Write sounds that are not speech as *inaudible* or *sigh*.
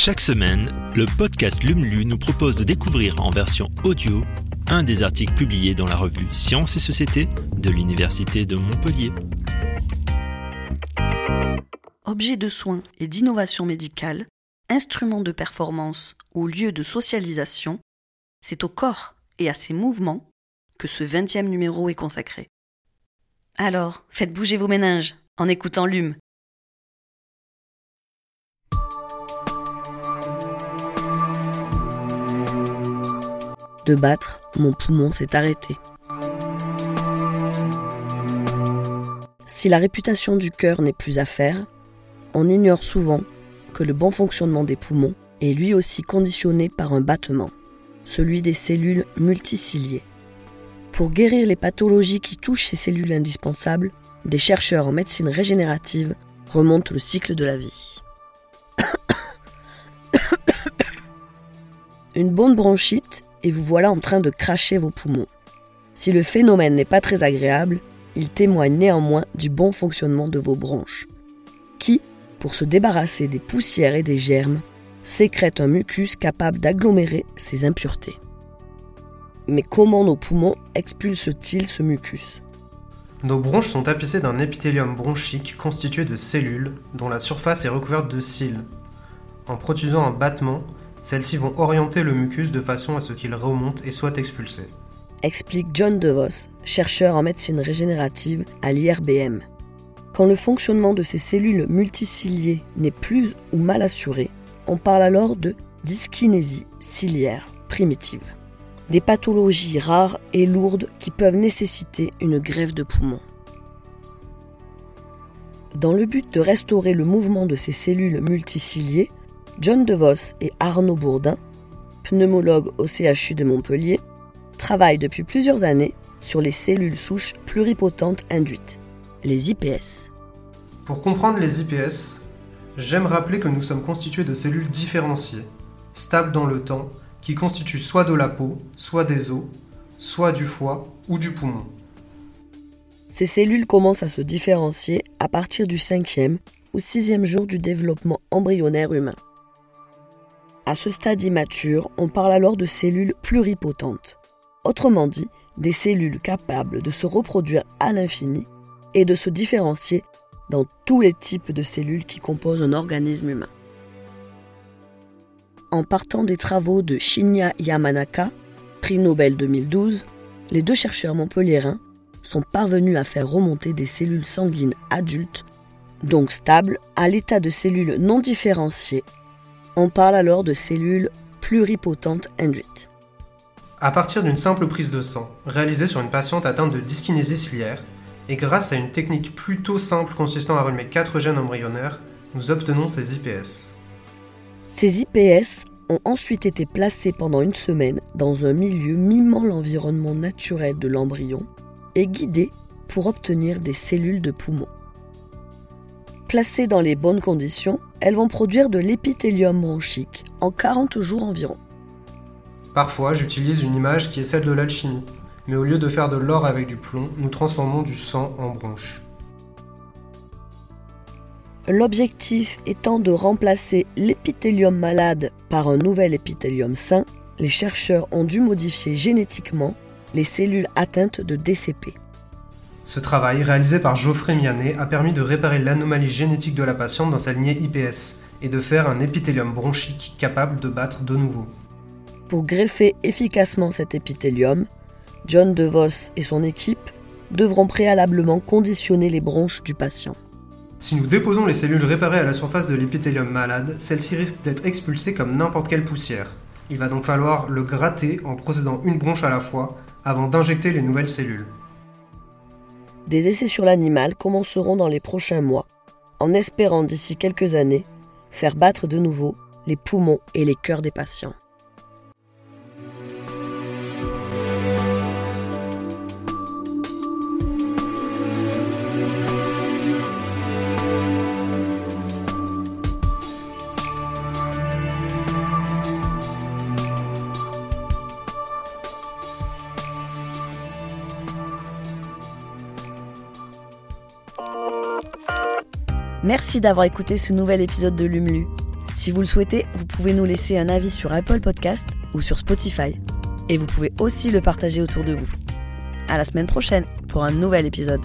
Chaque semaine, le podcast LUMLU nous propose de découvrir en version audio un des articles publiés dans la revue Sciences et Société de l'Université de Montpellier. Objets de soins et d'innovation médicale, instruments de performance ou lieux de socialisation, c'est au corps et à ses mouvements que ce 20e numéro est consacré. Alors, faites bouger vos méninges en écoutant LUM. De battre, mon poumon s'est arrêté. Si la réputation du cœur n'est plus à faire, on ignore souvent que le bon fonctionnement des poumons est lui aussi conditionné par un battement, celui des cellules multiciliées. Pour guérir les pathologies qui touchent ces cellules indispensables, des chercheurs en médecine régénérative remontent le cycle de la vie. *coughs* Une bonne bronchite et vous voilà en train de cracher vos poumons. Si le phénomène n'est pas très agréable, il témoigne néanmoins du bon fonctionnement de vos bronches, qui, pour se débarrasser des poussières et des germes, sécrètent un mucus capable d'agglomérer ces impuretés. Mais comment nos poumons expulsent-ils ce mucus? Nos bronches sont tapissées d'un épithélium bronchique constitué de cellules dont la surface est recouverte de cils. En produisant un battement, celles-ci vont orienter le mucus de façon à ce qu'il remonte et soit expulsé. Explique John DeVos, chercheur en médecine régénérative à l'IRBM. Quand le fonctionnement de ces cellules multiciliées n'est plus ou mal assuré, on parle alors de dyskinésie ciliaire primitive. Des pathologies rares et lourdes qui peuvent nécessiter une grève de poumon. Dans le but de restaurer le mouvement de ces cellules multiciliées, John DeVos et Arnaud Bourdin, pneumologues au CHU de Montpellier, travaillent depuis plusieurs années sur les cellules souches pluripotentes induites, les IPS. Pour comprendre les IPS, j'aime rappeler que nous sommes constitués de cellules différenciées, stables dans le temps, qui constituent soit de la peau, soit des os, soit du foie ou du poumon. Ces cellules commencent à se différencier à partir du cinquième ou sixième jour du développement embryonnaire humain. À ce stade immature, on parle alors de cellules pluripotentes. Autrement dit, des cellules capables de se reproduire à l'infini et de se différencier dans tous les types de cellules qui composent un organisme humain. En partant des travaux de Shinya Yamanaka, prix Nobel 2012, les deux chercheurs montpelliérains sont parvenus à faire remonter des cellules sanguines adultes, donc stables, à l'état de cellules non différenciées on parle alors de cellules pluripotentes induites. À partir d'une simple prise de sang, réalisée sur une patiente atteinte de dyskinésie ciliaire, et grâce à une technique plutôt simple consistant à rallumer 4 gènes embryonnaires, nous obtenons ces IPS. Ces IPS ont ensuite été placés pendant une semaine dans un milieu mimant l'environnement naturel de l'embryon et guidés pour obtenir des cellules de poumon. Placées dans les bonnes conditions, elles vont produire de l'épithélium bronchique en 40 jours environ. Parfois, j'utilise une image qui est celle de l'alchimie, mais au lieu de faire de l'or avec du plomb, nous transformons du sang en bronche. L'objectif étant de remplacer l'épithélium malade par un nouvel épithélium sain, les chercheurs ont dû modifier génétiquement les cellules atteintes de DCP. Ce travail, réalisé par Geoffrey Mianet, a permis de réparer l'anomalie génétique de la patiente dans sa lignée IPS et de faire un épithélium bronchique capable de battre de nouveau. Pour greffer efficacement cet épithélium, John DeVos et son équipe devront préalablement conditionner les bronches du patient. Si nous déposons les cellules réparées à la surface de l'épithélium malade, celles-ci risquent d'être expulsées comme n'importe quelle poussière. Il va donc falloir le gratter en procédant une bronche à la fois avant d'injecter les nouvelles cellules. Des essais sur l'animal commenceront dans les prochains mois, en espérant d'ici quelques années faire battre de nouveau les poumons et les cœurs des patients. Merci d'avoir écouté ce nouvel épisode de Lumlu. Si vous le souhaitez, vous pouvez nous laisser un avis sur Apple Podcast ou sur Spotify. Et vous pouvez aussi le partager autour de vous. À la semaine prochaine pour un nouvel épisode.